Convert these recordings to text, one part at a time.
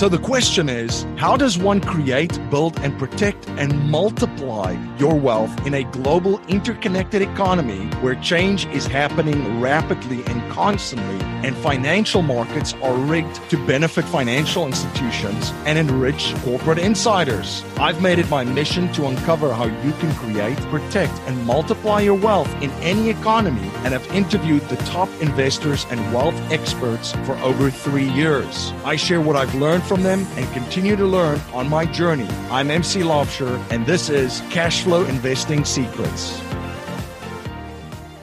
So the question is how does one create, build, and protect and multiply your wealth in a global interconnected economy where change is happening rapidly and constantly, and financial markets are rigged to benefit financial institutions and enrich corporate insiders? I've made it my mission to uncover how you can create, protect, and multiply your wealth in any economy and have interviewed the top investors and wealth experts for over three years. I share what I've learned from them and continue to learn on my journey. I'm MC Laubscher, and this is Cash Flow Investing Secrets.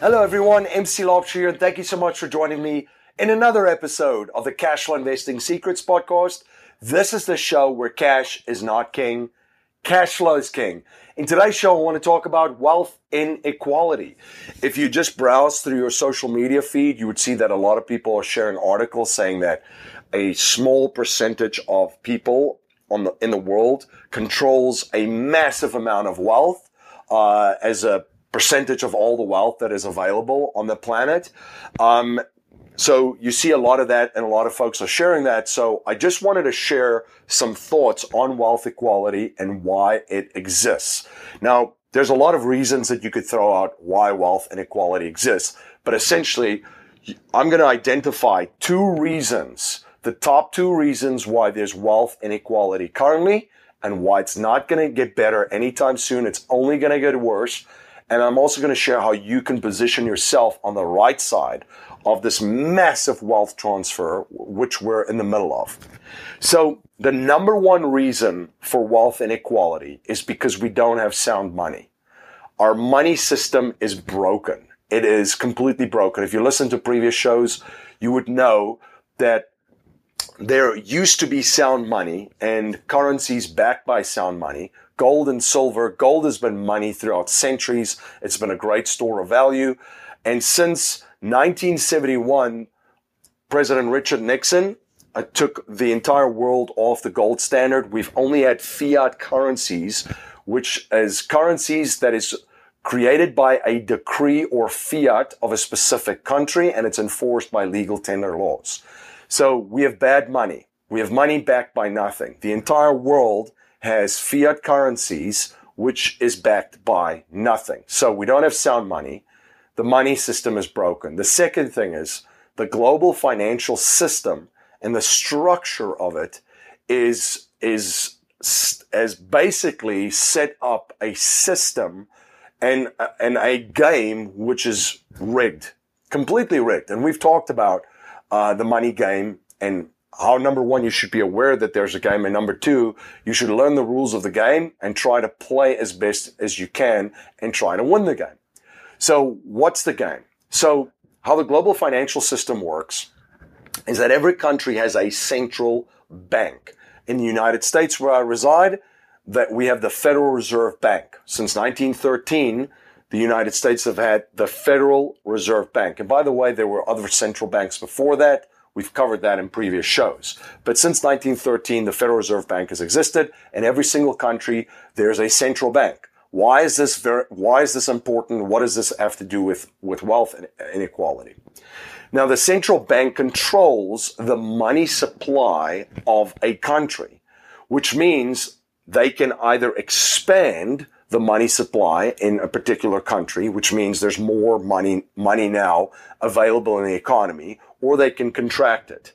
Hello, everyone. MC Laubscher here. Thank you so much for joining me in another episode of the Cash Flow Investing Secrets podcast. This is the show where cash is not king, cash flow is king. In today's show, I want to talk about wealth inequality. If you just browse through your social media feed, you would see that a lot of people are sharing articles saying that a small percentage of people on the, in the world controls a massive amount of wealth uh, as a percentage of all the wealth that is available on the planet. Um, so you see a lot of that and a lot of folks are sharing that. So I just wanted to share some thoughts on wealth equality and why it exists. Now, there's a lot of reasons that you could throw out why wealth inequality exists, but essentially I'm going to identify two reasons the top two reasons why there's wealth inequality currently and why it's not going to get better anytime soon. It's only going to get worse. And I'm also going to share how you can position yourself on the right side of this massive wealth transfer, which we're in the middle of. So the number one reason for wealth inequality is because we don't have sound money. Our money system is broken. It is completely broken. If you listen to previous shows, you would know that there used to be sound money and currencies backed by sound money. Gold and silver. Gold has been money throughout centuries. It's been a great store of value. And since 1971, President Richard Nixon uh, took the entire world off the gold standard. We've only had fiat currencies, which is currencies that is created by a decree or fiat of a specific country and it's enforced by legal tender laws. So we have bad money. We have money backed by nothing. The entire world has fiat currencies, which is backed by nothing. So we don't have sound money. The money system is broken. The second thing is the global financial system and the structure of it is, is, as basically set up a system and, and a game which is rigged, completely rigged. And we've talked about uh, the money game and how number one, you should be aware that there's a game. And number two, you should learn the rules of the game and try to play as best as you can and try to win the game. So what's the game? So how the global financial system works is that every country has a central bank. In the United States where I reside, that we have the Federal Reserve Bank. Since 1913, the United States have had the Federal Reserve Bank. And by the way, there were other central banks before that. We've covered that in previous shows. But since 1913, the Federal Reserve Bank has existed. In every single country, there's a central bank. Why is this very, why is this important? What does this have to do with, with wealth inequality? Now, the central bank controls the money supply of a country, which means they can either expand the money supply in a particular country, which means there's more money, money now available in the economy, or they can contract it.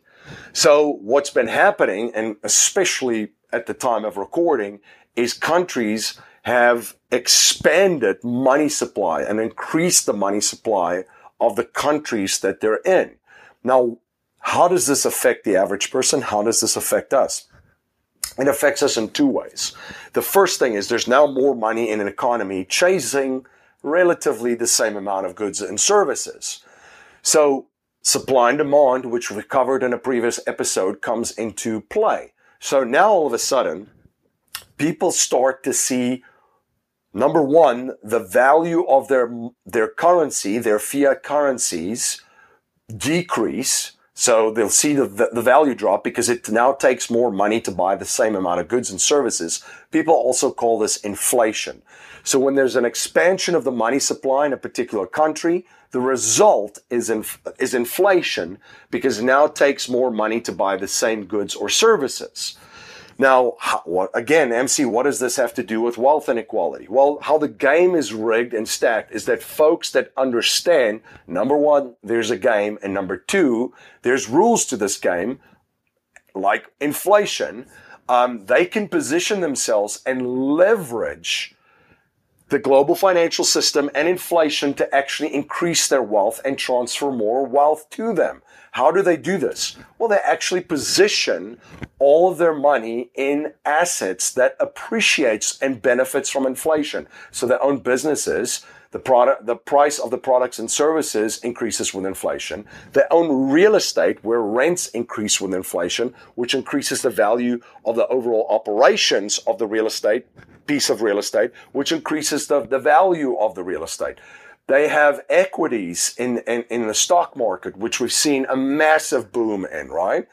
So what's been happening, and especially at the time of recording, is countries have expanded money supply and increased the money supply of the countries that they're in. Now, how does this affect the average person? How does this affect us? It affects us in two ways. The first thing is there's now more money in an economy chasing relatively the same amount of goods and services. So supply and demand, which we covered in a previous episode, comes into play. So now all of a sudden, people start to see number one, the value of their, their currency, their fiat currencies decrease So they'll see the, the value drop because it now takes more money to buy the same amount of goods and services. People also call this inflation. So when there's an expansion of the money supply in a particular country, the result is, inf- is inflation because now it takes more money to buy the same goods or services. Now, how, what, again, MC, what does this have to do with wealth inequality? Well, how the game is rigged and stacked is that folks that understand, number one, there's a game, and number two, there's rules to this game, like inflation, um, they can position themselves and leverage the global financial system and inflation to actually increase their wealth and transfer more wealth to them. How do they do this? Well, they actually position all of their money in assets that appreciates and benefits from inflation. So they own businesses. The product, the price of the products and services increases with inflation. They own real estate where rents increase with inflation, which increases the value of the overall operations of the real estate piece of real estate, which increases the, the value of the real estate. They have equities in, in, in the stock market, which we've seen a massive boom in, right?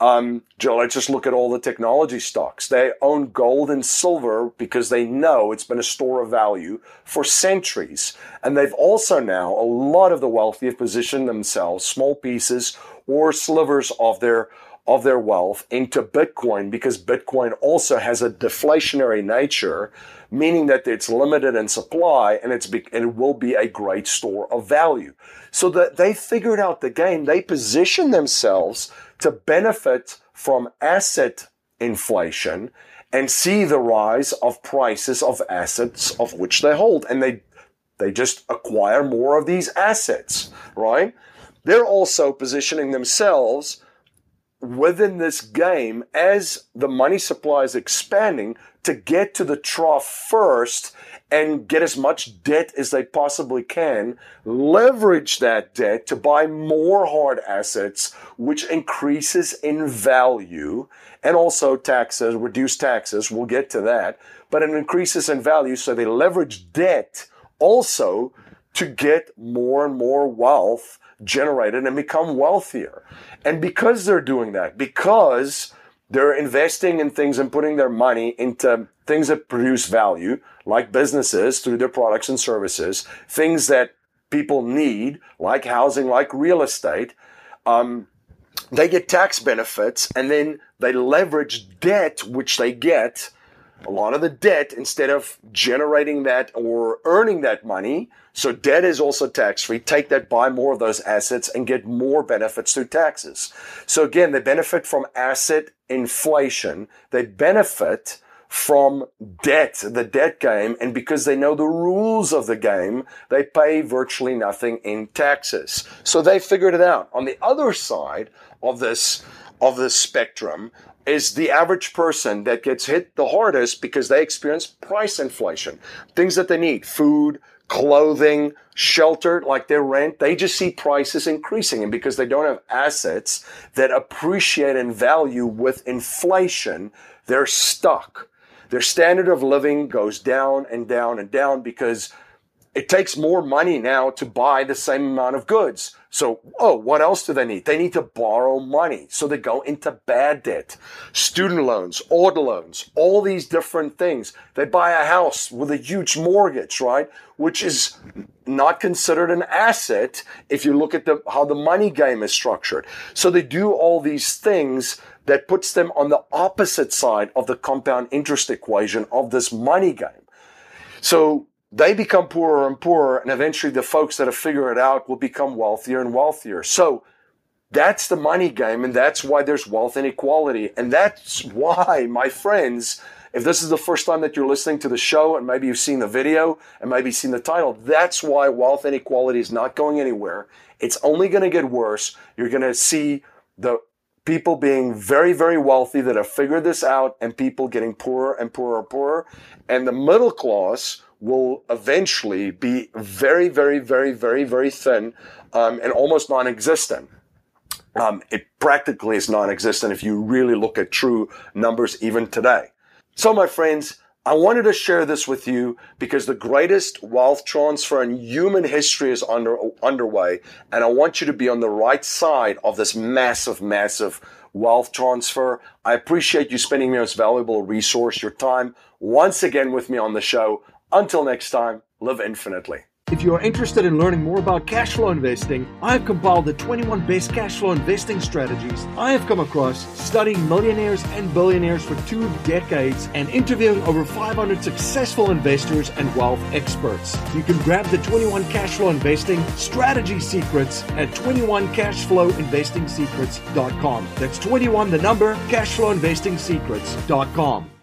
Um, Joe, let's just look at all the technology stocks. They own gold and silver because they know it's been a store of value for centuries. And they've also now, a lot of the wealthy have positioned themselves, small pieces or slivers of their of their wealth into Bitcoin because Bitcoin also has a deflationary nature meaning that it's limited in supply and it's be, and it will be a great store of value. So that they figured out the game, they position themselves to benefit from asset inflation and see the rise of prices of assets of which they hold and they they just acquire more of these assets, right? They're also positioning themselves within this game as the money supply is expanding to get to the trough first and get as much debt as they possibly can, leverage that debt to buy more hard assets, which increases in value and also taxes, reduce taxes. We'll get to that, but it increases in value. So they leverage debt also to get more and more wealth generated and become wealthier. And because they're doing that, because they're investing in things and putting their money into things that produce value, like businesses through their products and services, things that people need, like housing, like real estate, um, they get tax benefits and then they leverage debt, which they get a lot of the debt instead of generating that or earning that money. So debt is also tax free. Take that, buy more of those assets and get more benefits through taxes. So again, they benefit from asset inflation. They benefit from debt, the debt game. And because they know the rules of the game, they pay virtually nothing in taxes. So they figured it out. On the other side of this, of this spectrum is the average person that gets hit the hardest because they experience price inflation. Things that they need, food, clothing, shelter, like their rent, they just see prices increasing. And because they don't have assets that appreciate in value with inflation, they're stuck. Their standard of living goes down and down and down because it takes more money now to buy the same amount of goods. So, oh, what else do they need? They need to borrow money. So they go into bad debt, student loans, auto loans, all these different things. They buy a house with a huge mortgage, right? Which is not considered an asset if you look at the, how the money game is structured. So they do all these things that puts them on the opposite side of the compound interest equation of this money game. So they become poorer and poorer, and eventually the folks that have figured it out will become wealthier and wealthier. So that's the money game, and that's why there's wealth inequality. And that's why, my friends, if this is the first time that you're listening to the show, and maybe you've seen the video and maybe seen the title, that's why wealth inequality is not going anywhere. It's only going to get worse. You're going to see the people being very, very wealthy that have figured this out, and people getting poorer and poorer and poorer. And the middle class, will eventually be very, very, very, very, very thin um, and almost non-existent. Um, it practically is non-existent if you really look at true numbers even today. So, my friends, I wanted to share this with you because the greatest wealth transfer in human history is under, underway. And I want you to be on the right side of this massive, massive wealth transfer. I appreciate you spending your most valuable resource, your time, once again with me on the show. Until next time, live infinitely. If you are interested in learning more about cash flow investing, I have compiled the 21 best cash flow investing strategies I have come across studying millionaires and billionaires for two decades and interviewing over 500 successful investors and wealth experts. You can grab the 21 cash flow investing strategy secrets at 21cashflowinvestingsecrets.com. That's 21 the number cashflowinvestingsecrets.com.